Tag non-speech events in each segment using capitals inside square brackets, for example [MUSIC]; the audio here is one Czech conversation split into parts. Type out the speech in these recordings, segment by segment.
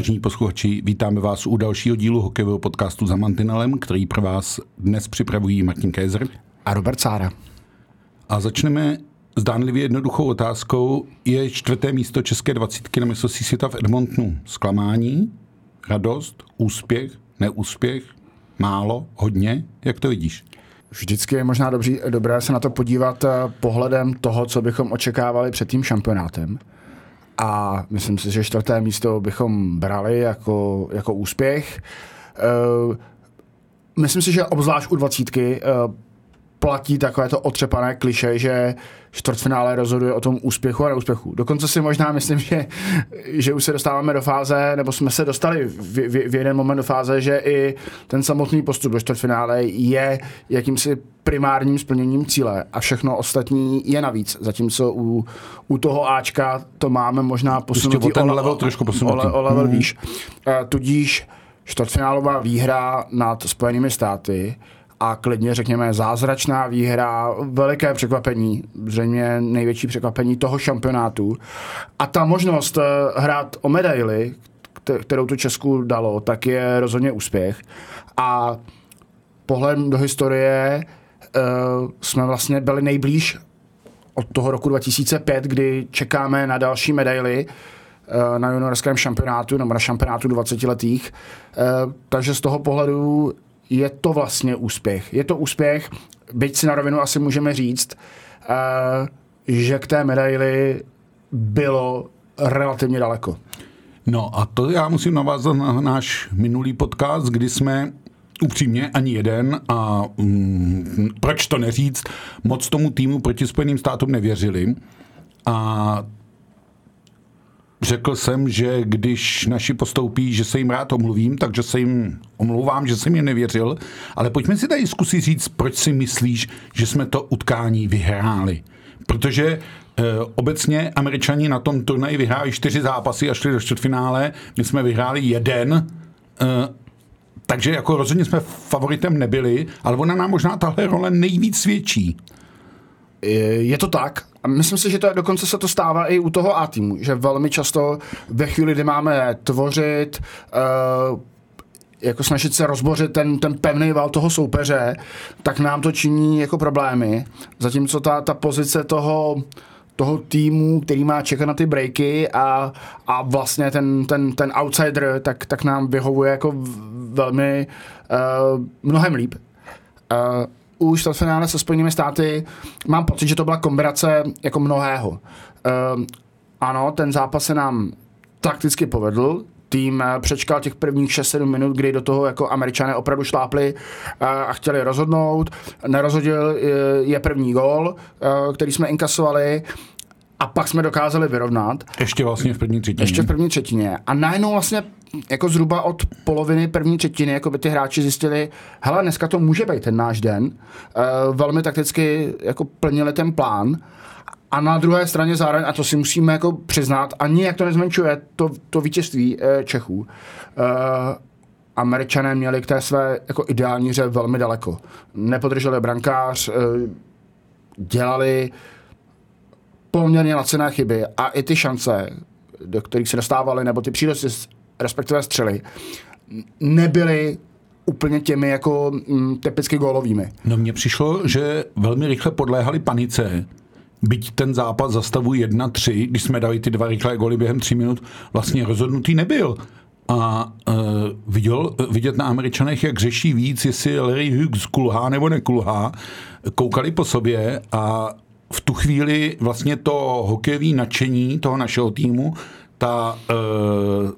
Dobrý vážení posluchači. Vítáme vás u dalšího dílu hokejového podcastu za Mantinelem, který pro vás dnes připravují Martin Kézer a Robert Sára. A začneme zdánlivě jednoduchou otázkou. Je čtvrté místo České dvacítky na mistrovství světa v Edmontonu zklamání, radost, úspěch, neúspěch, málo, hodně? Jak to vidíš? Vždycky je možná dobří, dobré se na to podívat eh, pohledem toho, co bychom očekávali před tím šampionátem. A myslím si, že čtvrté místo bychom brali jako, jako úspěch. Uh, myslím si, že obzvlášť u dvacítky uh, platí takové to otřepané kliše, že čtvrtfinále rozhoduje o tom úspěchu a neúspěchu. Dokonce si možná myslím, že, že už se dostáváme do fáze, nebo jsme se dostali v, v, v jeden moment do fáze, že i ten samotný postup do čtvrtfinále je jakýmsi primárním splněním cíle a všechno ostatní je navíc. Zatímco u, u toho Ačka to máme možná posunutí o, ten level trošku posunutí. O, o level hmm. výš. Tudíž čtvrtfinálová výhra nad Spojenými státy a klidně řekněme zázračná výhra, veliké překvapení, zřejmě největší překvapení toho šampionátu. A ta možnost eh, hrát o medaily, kterou tu Česku dalo, tak je rozhodně úspěch. A pohled do historie uh, jsme vlastně byli nejblíž od toho roku 2005, kdy čekáme na další medaily uh, na juniorském šampionátu nebo na šampionátu 20 letých. Takže z toho pohledu je to vlastně úspěch. Je to úspěch, byť si na rovinu asi můžeme říct, uh, že k té medaili bylo relativně daleko. No a to já musím navázat na náš minulý podcast, kdy jsme upřímně ani jeden a mm, proč to neříct, moc tomu týmu proti Spojeným státům nevěřili. A Řekl jsem, že když naši postoupí, že se jim rád omluvím, takže se jim omlouvám, že jsem jim nevěřil, ale pojďme si tady zkusit říct, proč si myslíš, že jsme to utkání vyhráli. Protože e, obecně američani na tom turnaji vyhráli čtyři zápasy a šli do čtvrtfinále, my jsme vyhráli jeden, e, takže jako rozhodně jsme favoritem nebyli, ale ona nám možná tahle role nejvíc svědčí. Je to tak. A myslím si, že to dokonce se to stává i u toho A týmu, že velmi často ve chvíli, kdy máme tvořit, uh, jako snažit se rozbořit ten, ten pevný val toho soupeře, tak nám to činí jako problémy. Zatímco ta, ta pozice toho, toho týmu, který má čekat na ty breaky a, a vlastně ten, ten, ten outsider, tak, tak nám vyhovuje jako velmi uh, mnohem líp. Uh, u čtvrtfinále se Spojenými státy mám pocit, že to byla kombinace jako mnohého. Uh, ano, ten zápas se nám takticky povedl, tým eh, přečkal těch prvních 6-7 minut, kdy do toho jako američané opravdu šlápli eh, a chtěli rozhodnout. Nerozhodil eh, je první gól, který jsme inkasovali a pak jsme dokázali vyrovnat. Ještě vlastně v první třetině. Ještě v první třetině. A najednou vlastně jako zhruba od poloviny první třetiny jako by ty hráči zjistili, hele, dneska to může být ten náš den. Uh, velmi takticky jako plnili ten plán. A na druhé straně zároveň, a to si musíme jako přiznat, ani jak to nezmenšuje to, to vítězství uh, Čechů. Uh, Američané měli k té své jako ideální hře velmi daleko. Nepodrželi brankář, uh, dělali poměrně laciné chyby a i ty šance, do kterých se dostávali, nebo ty příležitosti, respektive střely, nebyly úplně těmi jako mm, typicky gólovými. No mně přišlo, že velmi rychle podléhali panice, byť ten zápas za stavu 1-3, když jsme dali ty dva rychlé góly během 3 minut, vlastně rozhodnutý nebyl. A uh, viděl, vidět na Američanech, jak řeší víc, jestli Larry Hughes kulhá nebo nekulhá, koukali po sobě a v tu chvíli vlastně to hokejové nadšení toho našeho týmu, ta uh,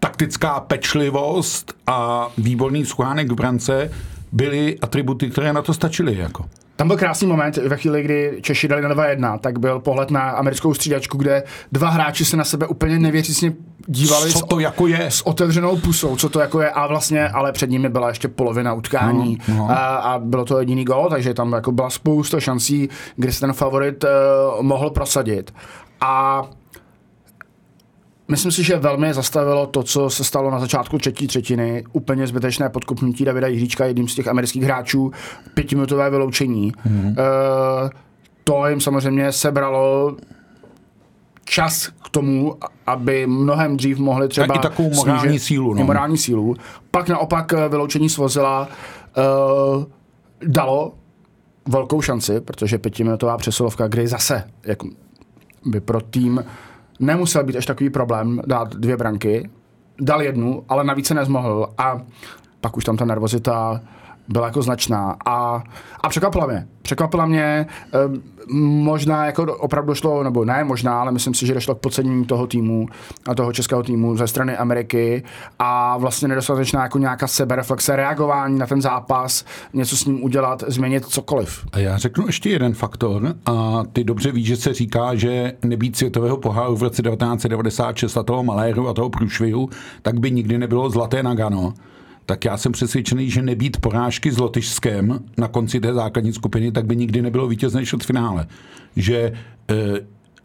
taktická pečlivost a výborný schánek v brance byly atributy, které na to stačily. Jako. Tam byl krásný moment ve chvíli, kdy Češi dali na 2-1, tak byl pohled na americkou střídačku, kde dva hráči se na sebe úplně nevěřícně dívali co to s, jako je? s otevřenou pusou, co to jako je a vlastně, ale před nimi byla ještě polovina utkání no, no. A, a bylo to jediný gol, takže tam jako byla spousta šancí, kde se ten favorit uh, mohl prosadit. A Myslím si, že velmi zastavilo to, co se stalo na začátku třetí třetiny. Úplně zbytečné podkopnutí Davida Jiříčka, jedním z těch amerických hráčů, pětiminutové vyloučení. Mm-hmm. Uh, to jim samozřejmě sebralo čas k tomu, aby mnohem dřív mohli třeba... A i takovou morální snížit- sílu, no. morální sílu. Pak naopak eh, vyloučení Svozila uh, dalo velkou šanci, protože pětiminutová přesilovka, kdy zase jak by pro tým nemusel být až takový problém dát dvě branky, dal jednu, ale navíc se nezmohl a pak už tam ta nervozita byla jako značná a, a překvapila mě. Překvapila mě, eh, možná jako opravdu došlo, nebo ne možná, ale myslím si, že došlo k podcenění toho týmu a toho českého týmu ze strany Ameriky a vlastně nedostatečná jako nějaká sebereflexe, reagování na ten zápas, něco s ním udělat, změnit cokoliv. A já řeknu ještě jeden faktor a ty dobře víš, že se říká, že nebýt světového poháru v roce 1996 a toho maléru a toho průšvihu, tak by nikdy nebylo zlaté Nagano. Tak já jsem přesvědčený, že nebýt porážky s Lotyšskem na konci té základní skupiny, tak by nikdy nebylo vítězné v finále. Že eh,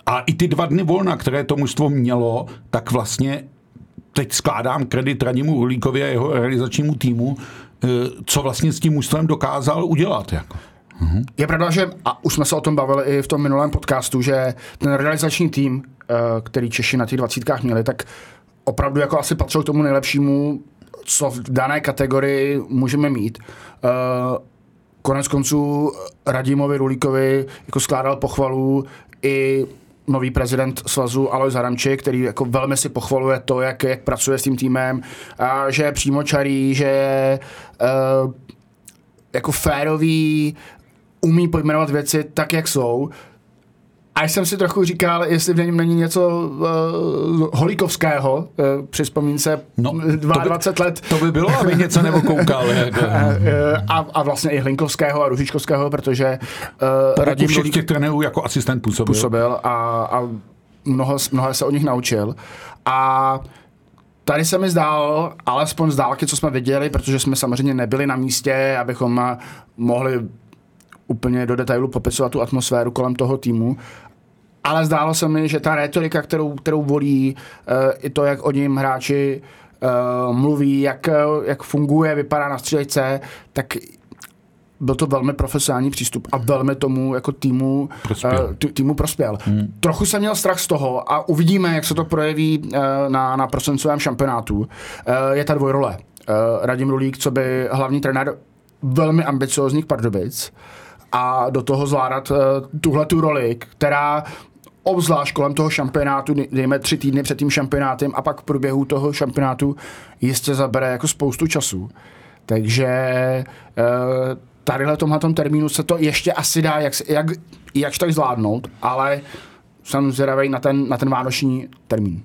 a i ty dva dny volna, které to mužstvo mělo, tak vlastně teď skládám kredit Radimu Ulíkovi a jeho realizačnímu týmu, eh, co vlastně s tím mužstvem dokázal udělat. Jako. Je pravda, že, a už jsme se o tom bavili i v tom minulém podcastu, že ten realizační tým, eh, který Češi na těch dvacítkách měli, tak opravdu jako asi patřil k tomu nejlepšímu, co v dané kategorii můžeme mít. Eh, Konec konců Radimovi Rulíkovi jako skládal pochvalu i nový prezident svazu Alois Haramčík, který jako velmi si pochvaluje to, jak, jak pracuje s tím týmem, a že je přímočarý, že je uh, jako férový, umí pojmenovat věci tak, jak jsou. A jsem si trochu říkal, jestli v něm není něco uh, holíkovského uh, při vzpomínce No, no, to by- 22 let. To by bylo, aby něco nebo koukal. Jako. [LAUGHS] Eh, A, a vlastně i Hlinkovského a Ružičkovského, protože uh, Radim Radim všech těch trenérů jako asistent působil. působil a, a mnoho, mnoho se o nich naučil. A tady se mi zdál, alespoň z dálky, co jsme viděli, protože jsme samozřejmě nebyli na místě, abychom mohli úplně do detailu popisovat tu atmosféru kolem toho týmu, ale zdálo se mi, že ta retorika, kterou, kterou volí, uh, i to, jak o něm hráči uh, mluví, jak, eh, jak funguje, vypadá na střílejce, tak byl to velmi profesionální přístup a velmi tomu jako týmu Prospěl. uh, t- týmu prospěl. Hmm. Trochu jsem měl strach z toho a uvidíme, jak se to projeví uh, na, na prosincovém šampionátu. Uh, je ta dvojrole. Uh, Radim Rulík, co by hlavní trenér velmi ambiciozních Pardubic a do toho zvládat uh, tuhle tu roli, která obzvlášť kolem toho šampionátu, dej- dejme tři týdny před tím šampionátem a pak v průběhu toho šampionátu jistě zabere jako spoustu času. Takže uh, tadyhle tomhle termínu se to ještě asi dá, jak, jak, jakž tak zvládnout, ale jsem zvědavý na ten, na ten vánoční termín.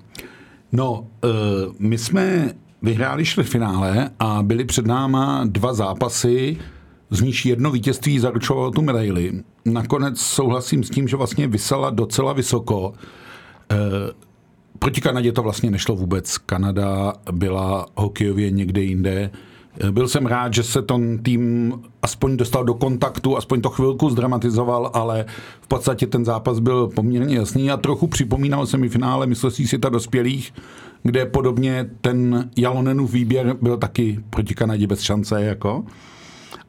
No, uh, my jsme vyhráli čtvrtfinále a byly před náma dva zápasy, z níž jedno vítězství zaručovalo tu medaili. Nakonec souhlasím s tím, že vlastně vysela docela vysoko. Uh, proti Kanadě to vlastně nešlo vůbec. Kanada byla hokejově někde jinde. Eh, Byl jsem rád, že se ten tým aspoň dostal do kontaktu, aspoň to chvilku zdramatizoval, ale v podstatě ten zápas byl poměrně jasný a trochu připomínal se mi finále mistrovství světa dospělých, kde podobně ten Jalonenův výběr byl taky proti Kanadě bez šance. Jako.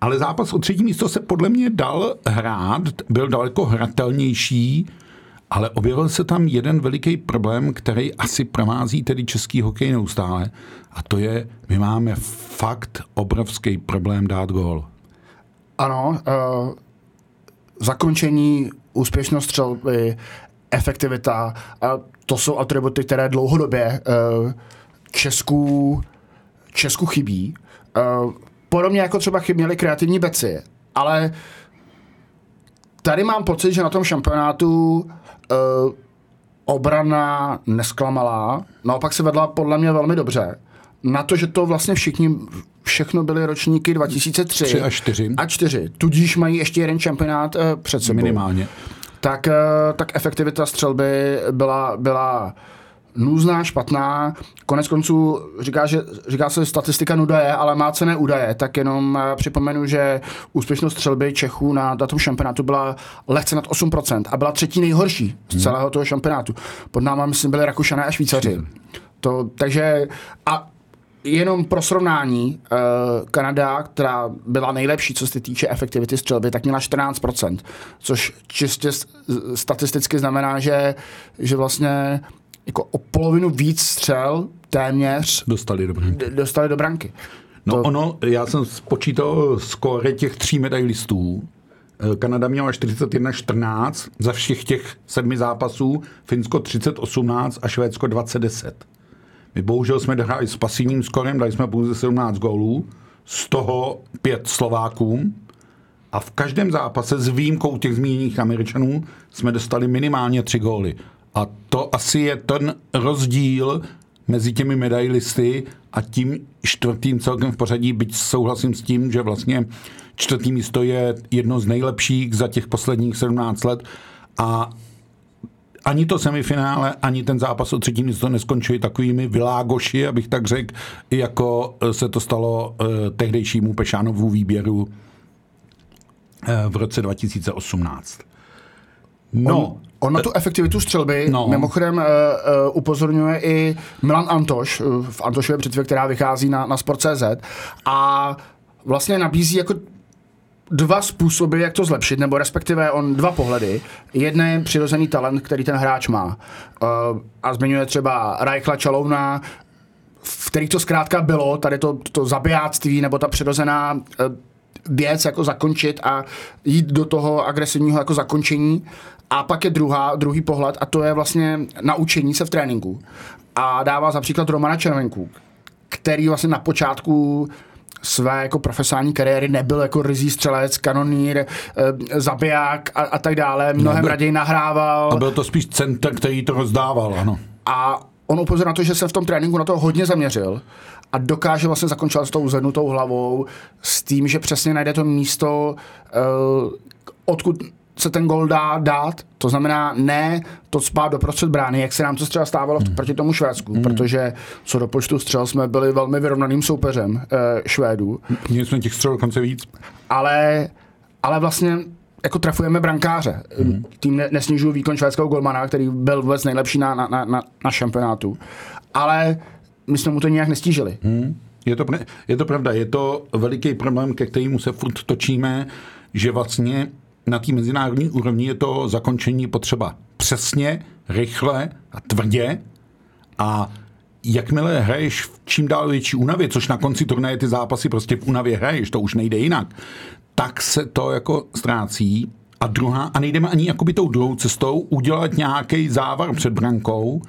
Ale zápas o třetí místo se podle mě dal hrát, byl daleko hratelnější, ale objevil se tam jeden veliký problém, který asi provází tedy český hokej neustále. A to je, my máme fakt obrovský problém dát gól. Ano, uh, zakončení, úspěšnost střelby, efektivita, uh, to jsou atributy, které dlouhodobě uh, Česku, Česku chybí. Uh, podobně jako třeba chyběly kreativní beci, ale tady mám pocit, že na tom šampionátu uh, obrana nesklamala, naopak se vedla podle mě velmi dobře. Na to, že to vlastně všichni, všechno byly ročníky 2003 Tři a čtyři. a čtyři. Tudíž mají ještě jeden šampionát uh, před sebou. Minimálně. Tak, uh, tak efektivita střelby byla, byla nůzná, špatná. Konec konců říká, že, říká se, že statistika nuda je, ale má cené údaje. Tak jenom uh, připomenu, že úspěšnost střelby Čechů na, tom šampionátu byla lehce nad 8% a byla třetí nejhorší z celého toho šampionátu. Pod náma, myslím, byli Rakušané a Švýcaři. To, takže a jenom pro srovnání, uh, Kanada, která byla nejlepší, co se týče efektivity střelby, tak měla 14%, což čistě statisticky znamená, že, že vlastně jako o polovinu víc střel téměř dostali do branky. Dostali do branky. No to... ono, já jsem spočítal skóre těch tří medailistů. Eh, Kanada měla 41-14 za všech těch sedmi zápasů, Finsko 30-18 a Švédsko 20-10. My bohužel jsme dohráli s pasivním skorem, dali jsme pouze 17 gólů, z toho pět Slovákům a v každém zápase s výjimkou těch zmíněných Američanů jsme dostali minimálně tři góly. A to asi je ten rozdíl mezi těmi medailisty a tím čtvrtým celkem v pořadí, byť souhlasím s tím, že vlastně čtvrtý místo je jedno z nejlepších za těch posledních 17 let a ani to semifinále, ani ten zápas o třetí místo neskončili takovými vylágoši, abych tak řekl, jako se to stalo eh, tehdejšímu Pešánovu výběru eh, v roce 2018. No, on, on na tu efektivitu střelby no. mimochodem uh, uh, upozorňuje i Milan Antoš uh, v Antošově břitvě, která vychází na, na Sport.cz a vlastně nabízí jako dva způsoby, jak to zlepšit, nebo respektive on dva pohledy. Jeden je přirozený talent, který ten hráč má. Uh, a zmiňuje třeba Rajchla Čalouna, v kterých to zkrátka bylo, tady to, to zabijáctví, nebo ta přirozená uh, věc, jako zakončit a jít do toho agresivního jako zakončení. A pak je druhá, druhý pohled a to je vlastně naučení se v tréninku. A dává za příklad Romana Červenku, který vlastně na počátku své jako profesionální kariéry nebyl jako rizí střelec, kanonýr, e, zabiják a, a tak dále. Mnohem Nebyl, raději nahrával. A byl to spíš center, který to rozdával, ano. A on upozoril na to, že se v tom tréninku na to hodně zaměřil a dokáže vlastně zakončovat s tou zvednutou hlavou, s tím, že přesně najde to místo, uh, odkud se ten gol dá dát, to znamená ne to spát do prostřed brány, jak se nám to třeba stávalo hmm. proti tomu Švédsku, hmm. protože co do počtu střel jsme byli velmi vyrovnaným soupeřem uh, Švédů. Měli jsme těch střel dokonce víc. Ale, ale vlastně jako trefujeme brankáře. Hmm. Tím ne, nesnižuju výkon švédského golmana, který byl vůbec nejlepší na, na, na, na šampionátu. Ale my jsme mu to nějak nestížili. Hmm. Je to, je to pravda, je to veliký problém, ke kterému se furt točíme, že vlastně na té mezinárodní úrovni je to zakončení potřeba přesně, rychle a tvrdě a jakmile hraješ v čím dál větší únavě, což na konci turnaje ty zápasy prostě v únavě hraješ, to už nejde jinak, tak se to jako ztrácí. A druhá, a nejdeme ani jakoby tou druhou cestou udělat nějaký závar před brankou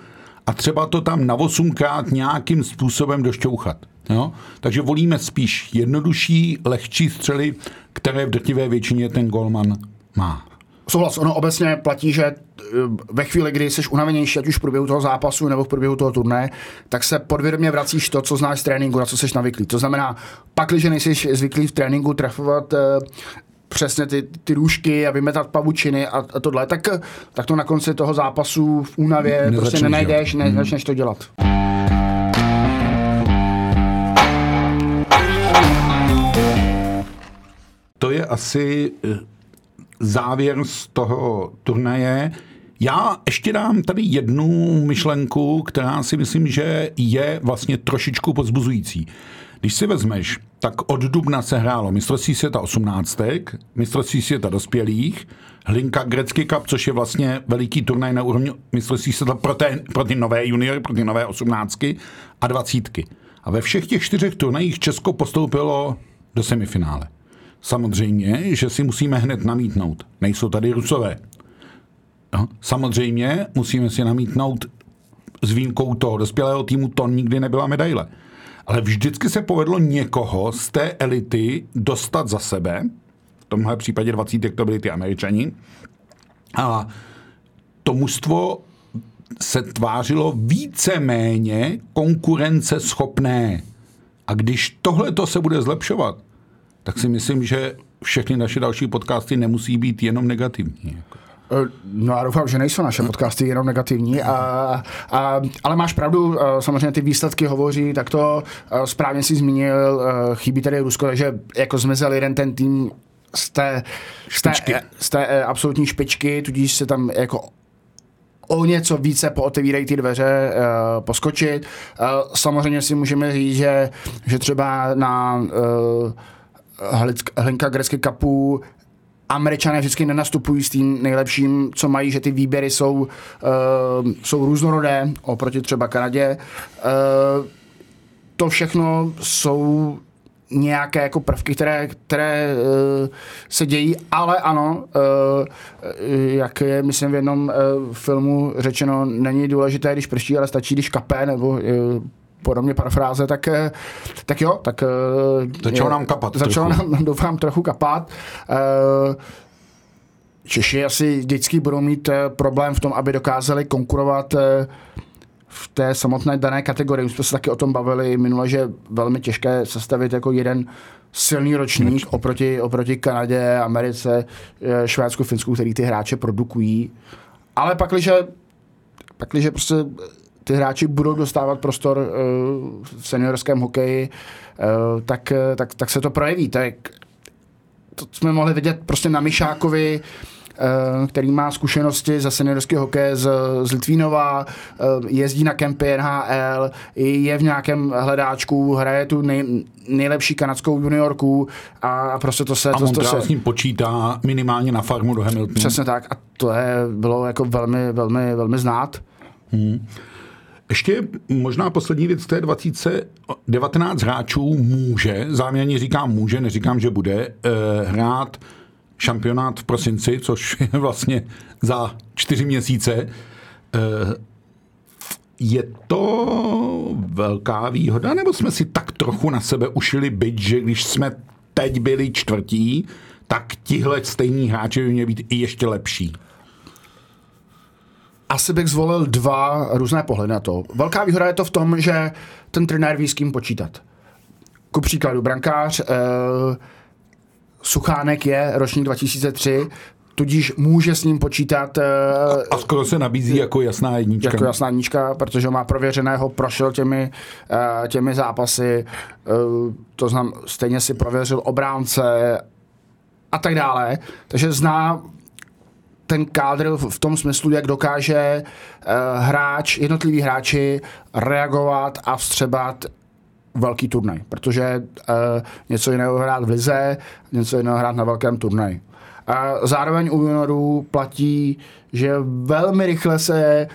a třeba to tam na osmkrát nějakým způsobem došťouchat. Jo? Takže volíme spíš jednodušší, lehčí střely, které v drtivé většině ten golman má. Souhlas, ono obecně platí, že eh, ve chvíli, kdy jsi unavenější, ať už v průběhu toho zápasu nebo v průběhu toho turné, tak se podvědomě vracíš to, co znáš z tréninku, na co jsi navyklý. To znamená, pak, když nejsi zvyklý v tréninku trefovat eh, přesně ty, ty růžky a vymetat pavučiny a, a tohle, tak, tak to na konci toho zápasu v únavě Nezačneš, prostě nenajdeš, ne, hmm. to dělat. To je asi eh, závěr z toho turnaje. Já ještě dám tady jednu myšlenku, která si myslím, že je vlastně trošičku pozbuzující. Když si vezmeš, tak od dubna se hrálo mistrovství světa 18, mistrovství světa dospělých, Hlinka Grecky Cup, což je vlastně veliký turnaj na úrovni mistrovství světa pro, té, pro ty nové juniory, pro ty nové osmnáctky a dvacítky. A ve všech těch čtyřech turnajích Česko postoupilo do semifinále. Samozřejmě, že si musíme hned namítnout. Nejsou tady Rusové. Samozřejmě musíme si namítnout s výjimkou toho dospělého týmu, to nikdy nebyla medaile. Ale vždycky se povedlo někoho z té elity dostat za sebe. V tomhle případě 20 to byli ty američani. A to mužstvo se tvářilo víceméně konkurenceschopné. A když tohle to se bude zlepšovat, tak si myslím, že všechny naše další podcasty nemusí být jenom negativní. Jako. Eh, no já doufám, že nejsou naše podcasty jenom negativní, a, a, ale máš pravdu, eh, samozřejmě ty výsledky hovoří, tak to eh, správně si zmínil, chybí tady Rusko, takže jako zmizel jeden ten tým z té, z té, z té absolutní špičky, tudíž se tam jako o něco více pootevírají ty dveře, uh, poskočit. Uh, samozřejmě si můžeme říct, že, že třeba na uh, Hlinka Grecky Cupu Američané vždycky nenastupují s tím nejlepším, co mají, že ty výběry jsou, uh, jsou různorodé oproti třeba Kanadě. Uh, to všechno jsou nějaké jako prvky, které, které uh, se dějí, ale ano, uh, jak je, myslím, v jednom uh, filmu řečeno, není důležité, když prší, ale stačí, když kape, nebo uh, podobně parafráze, tak, tak jo, tak... Začalo nám kapat. Začalo nám, [LAUGHS] doufám, trochu kapat. Češi asi vždycky budou mít problém v tom, aby dokázali konkurovat v té samotné dané kategorii. My jsme se taky o tom bavili minule, že je velmi těžké sestavit jako jeden silný ročník oproti, oproti Kanadě, Americe, eh, Švédsku, Finsku, který ty hráče produkují. Ale pak, když prostě ty hráči budou dostávat prostor uh, v seniorském hokeji, uh, tak, tak, tak se to projeví. Tak, to jsme mohli vidět prostě na Mišákovi, Eh, který má zkušenosti ze seniorského hokeje z, z Litvínova, eh, jezdí na kempy NHL, je v nějakém hledáčku, hraje tu nej, nejlepší kanadskou juniorku a prostě to se... A to, to se, s ním počítá minimálně na farmu do Hamiltonu. Přesně tak a to je, bylo jako velmi, velmi, velmi znát. Hmm. Ještě možná poslední věc, té 20 19 hráčů může, záměrně říkám může, neříkám, že bude, eh, hrát šampionát v prosinci, což je vlastně za čtyři měsíce. Eh, je to velká výhoda, nebo jsme si tak trochu na sebe ušili byť, že když jsme teď byli čtvrtí, tak tihle stejní hráči by měli být i ještě lepší? Asi bych zvolil dva různé pohledy na to. Velká výhoda je to v tom, že ten trenér ví s kým počítat. Ku příkladu brankář, eh, Suchánek je ročník 2003, tudíž může s ním počítat. A, a skoro se nabízí jako jasná jednička. Jako jasná jednička, protože má prověřeného, prošel těmi, eh, těmi zápasy, eh, to znám, stejně si prověřil obránce a tak dále. Takže zná ten kádr v tom smyslu, jak dokáže hráč, jednotliví hráči reagovat a vstřebat velký turnaj, protože uh, něco jiného hrát v lize, něco jiného hrát na velkém turnaji. A zároveň u juniorů platí, že velmi rychle se eh,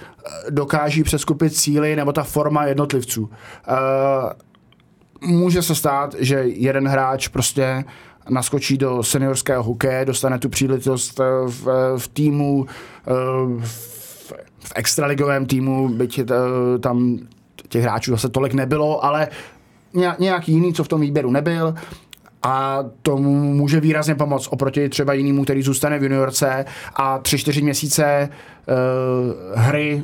dokáží přeskupit síly nebo ta forma jednotlivců. Může se stát, že jeden hráč prostě naskočí do seniorského hokeje, dostane tu příležitost v, v týmu, v, v extraligovém týmu, byť tam těch hráčů zase tolik nebylo, ale nějaký jiný, co v tom výběru nebyl a tomu může výrazně pomoct oproti třeba jinému, který zůstane v juniorce a tři, čtyři měsíce uh, hry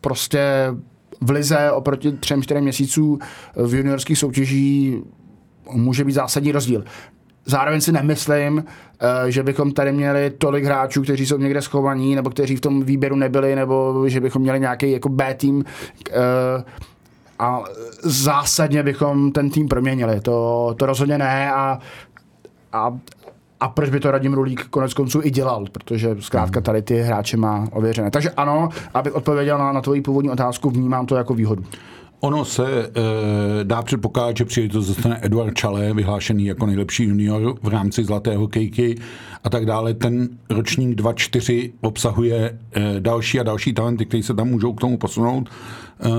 prostě v lize oproti třem, čtyřem měsíců v juniorských soutěží může být zásadní rozdíl. Zároveň si nemyslím, uh, že bychom tady měli tolik hráčů, kteří jsou někde schovaní, nebo kteří v tom výběru nebyli, nebo že bychom měli nějaký jako B tým, uh, a zásadně bychom ten tým proměnili. To, to rozhodně ne a, a a proč by to Radim Rulík konec konců i dělal, protože zkrátka tady ty hráče má ověřené. Takže ano, abych odpověděl na, na tvoji původní otázku, vnímám to jako výhodu. Ono se e, dá předpokládat, že příležitost dostane Eduard Čale, vyhlášený jako nejlepší junior v rámci Zlaté hokejky a tak dále. Ten ročník 2-4 obsahuje e, další a další talenty, které se tam můžou k tomu posunout. E,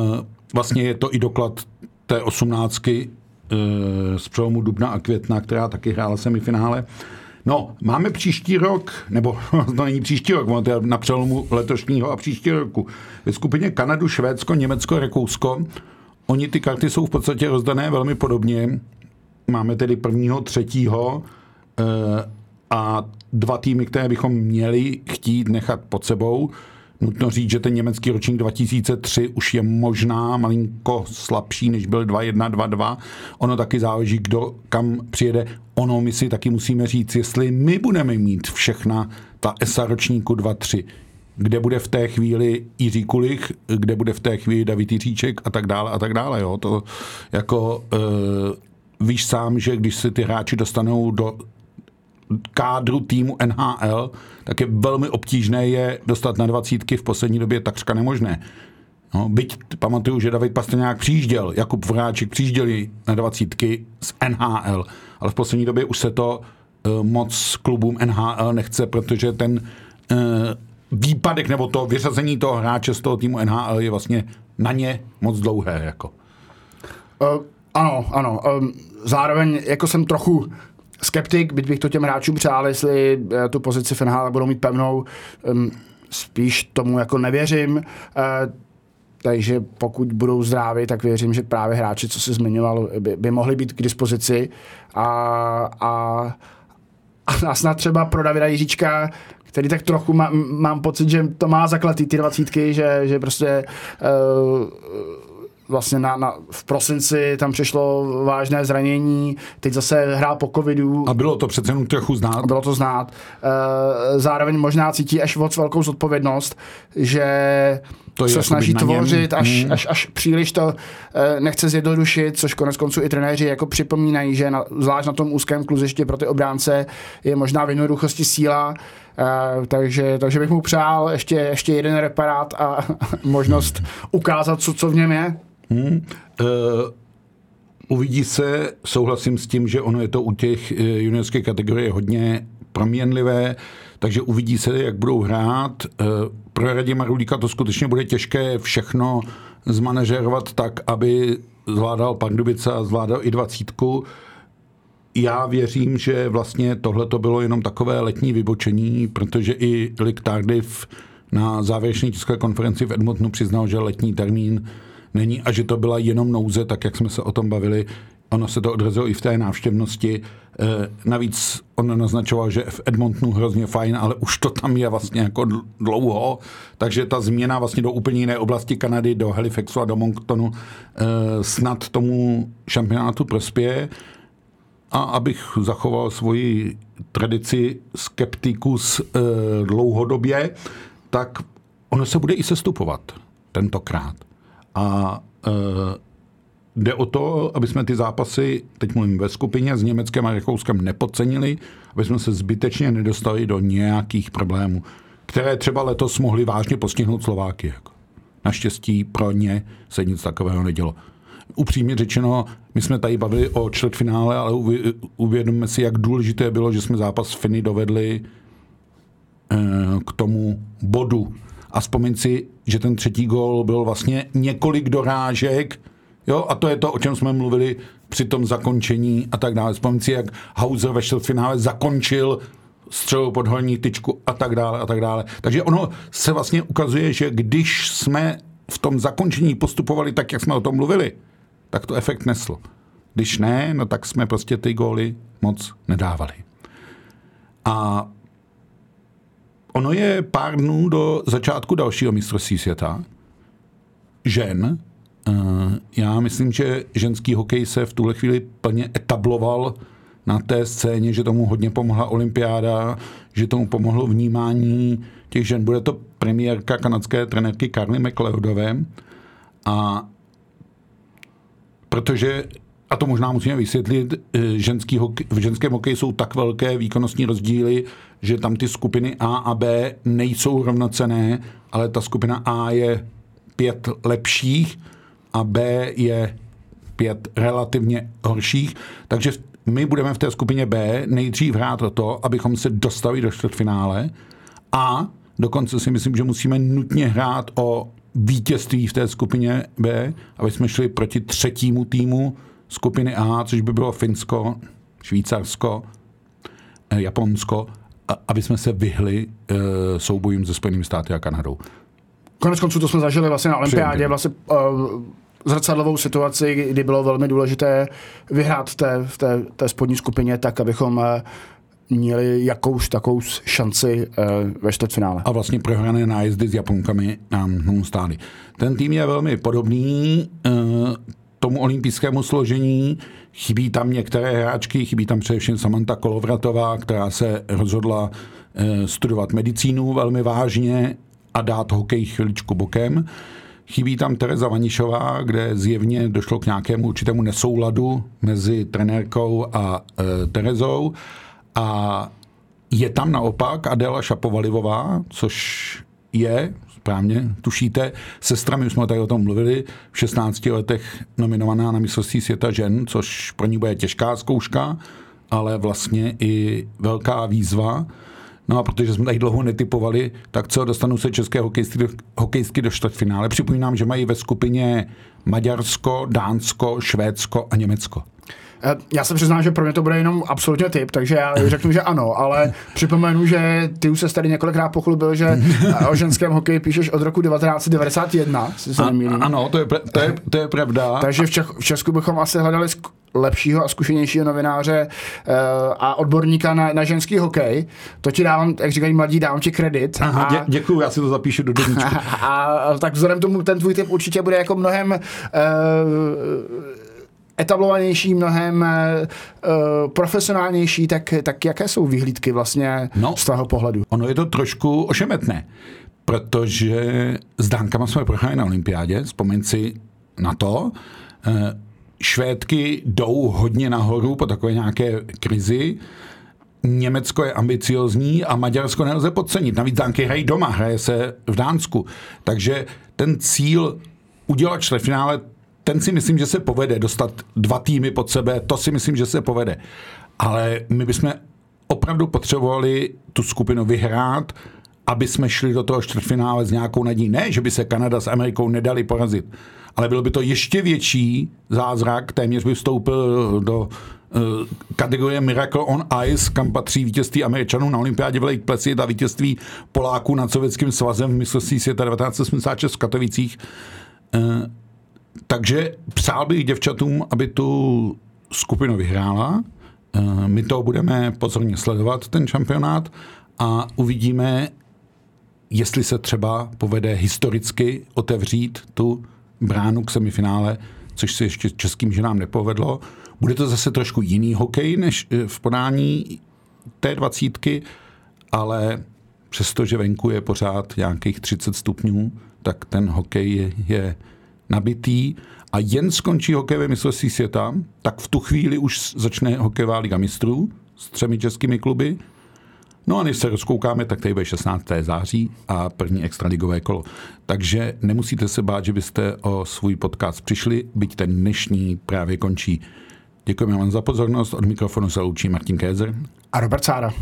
vlastně je to i doklad té osmnáctky e, z přelomu Dubna a Května, která taky hrála semifinále. No, máme příští rok, nebo [LAUGHS] to není příští rok, to je na přelomu letošního a příští roku. Ve skupině Kanadu, Švédsko, Německo, Rakousko. Oni ty karty jsou v podstatě rozdané velmi podobně. Máme tedy prvního, třetího e, a dva týmy, které bychom měli chtít nechat pod sebou. Nutno říct, že ten německý ročník 2003 už je možná malinko slabší, než byl 2-1-2-2. Ono taky záleží, kdo kam přijede. Ono my si taky musíme říct, jestli my budeme mít všechna ta ESA ročníku 2-3 kde bude v té chvíli Jiří Kulich, kde bude v té chvíli David Jiříček a tak dále a tak dále. Jo. To jako e, víš sám, že když si ty hráči dostanou do kádru týmu NHL, tak je velmi obtížné je dostat na dvacítky v poslední době takřka nemožné. No, byť pamatuju, že David Pastrňák přijížděl, Jakub Vráček přijížděli na dvacítky z NHL, ale v poslední době už se to uh, moc klubům NHL nechce, protože ten uh, výpadek nebo to vyřazení toho hráče z toho týmu NHL je vlastně na ně moc dlouhé. Jako. Uh, ano, ano. Um, zároveň jako jsem trochu skeptik, byť bych to těm hráčům přál, jestli uh, tu pozici NHL budou mít pevnou. Um, spíš tomu jako nevěřím. Uh, takže pokud budou zdraví, tak věřím, že právě hráči, co se zmiňoval, by, by mohli být k dispozici. A, a, a snad třeba pro Davida Jiříčka který tak trochu má, mám pocit, že to má zakletý ty dvacítky, že, že prostě uh, vlastně na, na, v prosinci tam přišlo vážné zranění, teď zase hrál po covidu. A bylo to přece jenom trochu znát. Bylo to znát. Uh, zároveň možná cítí až moc velkou zodpovědnost, že to se snaží tvořit, až, hmm. až, až příliš to uh, nechce zjednodušit, což konec konců i trenéři jako připomínají, že na, zvlášť na tom úzkém kluzišti pro ty obránce je možná v jednoduchosti síla, Uh, takže, takže bych mu přál ještě, ještě jeden reparát a [LAUGHS] možnost ukázat, co, co v něm je. Hmm. Uh, uvidí se, souhlasím s tím, že ono je to u těch uh, juniorských kategorie hodně proměnlivé, takže uvidí se, jak budou hrát. Pro Radima Rulíka to skutečně bude těžké všechno zmanažerovat tak, aby zvládal Pardubice a zvládal i dvacítku. Já věřím, že vlastně tohle to bylo jenom takové letní vybočení, protože i Lick Tardif na závěrečné tiskové konferenci v Edmontonu přiznal, že letní termín není a že to byla jenom nouze, tak jak jsme se o tom bavili. Ono se to odrazilo i v té návštěvnosti. E, navíc on naznačoval, že v Edmontonu hrozně fajn, ale už to tam je vlastně jako dlouho, takže ta změna vlastně do úplně jiné oblasti Kanady, do Halifaxu a do Monktonu e, snad tomu šampionátu prospěje. A abych zachoval svoji tradici skeptikus e, dlouhodobě, tak ono se bude i sestupovat tentokrát. A e, jde o to, aby jsme ty zápasy, teď mluvím ve skupině, s Německem a Rakouskem nepodcenili, aby jsme se zbytečně nedostali do nějakých problémů, které třeba letos mohly vážně postihnout Slováky. Jako. Naštěstí pro ně se nic takového nedělo. Upřímně řečeno, my jsme tady bavili o čtvrtfinále, ale uvědomme si, jak důležité bylo, že jsme zápas Finy dovedli e, k tomu bodu a vzpomeň si, že ten třetí gol byl vlastně několik dorážek, jo, a to je to, o čem jsme mluvili při tom zakončení a tak dále. Vzpomeň si, jak Hauser ve čtvrtfinále zakončil střelou pod horní tyčku a tak dále a tak dále. Takže ono se vlastně ukazuje, že když jsme v tom zakončení postupovali tak, jak jsme o tom mluvili, tak to efekt neslo. Když ne, no tak jsme prostě ty góly moc nedávali. A ono je pár dnů do začátku dalšího mistrovství světa. Žen. Eh, já myslím, že ženský hokej se v tuhle chvíli plně etabloval na té scéně, že tomu hodně pomohla olympiáda, že tomu pomohlo vnímání těch žen. Bude to premiérka kanadské trenérky Carly McLeodové a protože a to možná musíme vysvětlit, eh, ženský hokej, v ženském hokeji jsou tak velké výkonnostní rozdíly, že tam ty skupiny A a B nejsou rovnocené, ale ta skupina A je pět lepších a B je pět relativně horších. Takže my budeme v té skupině B nejdřív hrát o to, abychom se dostali do čtvrtfinále a dokonce si myslím, že musíme nutně hrát o vítězství v té skupině B, aby jsme šli proti třetímu týmu skupiny A, což by bylo Finsko, Švýcarsko, eh, Japonsko, aby jsme se vyhli uh, soubojům se Spojenými státy a Kanadou. Konec konců to jsme zažili vlastně na olympiádě, vlastně uh, zrcadlovou situaci, kdy bylo velmi důležité vyhrát v té, v té, té spodní skupině tak, abychom uh, měli jakouž takovou šanci uh, ve čtvrtfinále. A vlastně prohrané nájezdy s Japonkami nám stály. Ten tým je velmi podobný. Uh, tomu olympijskému složení. Chybí tam některé hráčky, chybí tam především Samantha Kolovratová, která se rozhodla eh, studovat medicínu velmi vážně a dát hokej chviličku bokem. Chybí tam Tereza Vanišová, kde zjevně došlo k nějakému určitému nesouladu mezi trenérkou a e, Terezou. A je tam naopak Adela Šapovalivová, což je, správně tušíte, sestrami, už jsme tady o tom mluvili, v 16 letech nominovaná na mistrovství světa žen, což pro ní bude těžká zkouška, ale vlastně i velká výzva. No a protože jsme tady dlouho netypovali, tak co, dostanou se české hokejistky do, hokejistky do čtvrtfinále. Připomínám, že mají ve skupině Maďarsko, Dánsko, Švédsko a Německo. Eh, já se přiznám, že pro mě to bude jenom absolutně typ, takže já [LAUGHS] řeknu, že ano, ale připomenu, že ty už se tady několikrát pochlubil, že o ženském hokeji píšeš od roku 1991, si se nemýlím. Ano, to je, to, je, to je pravda. Takže v, Čech, v Česku bychom asi hledali lepšího a zkušenějšího novináře uh, a odborníka na, na ženský hokej. To ti dávám, jak říkají mladí, dávám ti kredit. Aha, a, dě, děkuju, já si to zapíšu do deníčku. [LAUGHS] A, a, tak vzhledem tomu ten tvůj typ určitě bude jako mnohem uh, etablovanější, mnohem uh, profesionálnější, tak, tak jaké jsou vyhlídky vlastně no, z toho pohledu? Ono je to trošku ošemetné, protože s Dánkama jsme prohráli na olympiádě, vzpomeň si na to. Uh, Švédky jdou hodně nahoru po takové nějaké krizi. Německo je ambiciozní a Maďarsko nelze podcenit. Navíc Dánky hrají doma, hraje se v Dánsku. Takže ten cíl udělat čtvrtfinále ten si myslím, že se povede dostat dva týmy pod sebe, to si myslím, že se povede. Ale my bychom opravdu potřebovali tu skupinu vyhrát, aby jsme šli do toho čtvrtfinále s nějakou nadějí. Ne, že by se Kanada s Amerikou nedali porazit, ale bylo by to ještě větší zázrak, téměř by vstoupil do uh, kategorie Miracle on Ice, kam patří vítězství Američanů na olympiádě v Lake Placid a vítězství Poláků nad Sovětským svazem v mistrovství světa 1986 v Katovicích. Uh, takže přál bych děvčatům, aby tu skupinu vyhrála. Eh, my to budeme pozorně sledovat, ten šampionát, a uvidíme, jestli se třeba povede historicky otevřít tu bránu k semifinále, což se ještě českým ženám nepovedlo. Bude to zase trošku jiný hokej než eh, v podání té dvacítky, ale přestože venku je pořád nějakých 30 stupňů, tak ten hokej je, je nabitý a jen skončí hokejové mistrovství světa, tak v tu chvíli už začne hokejová liga mistrů s třemi českými kluby. No a než se rozkoukáme, tak tady bude 16. září a první extraligové kolo. Takže nemusíte se bát, že byste o svůj podcast přišli, byť ten dnešní právě končí. Děkujeme vám za pozornost. Od mikrofonu se loučí Martin Kézer a Robert Sára.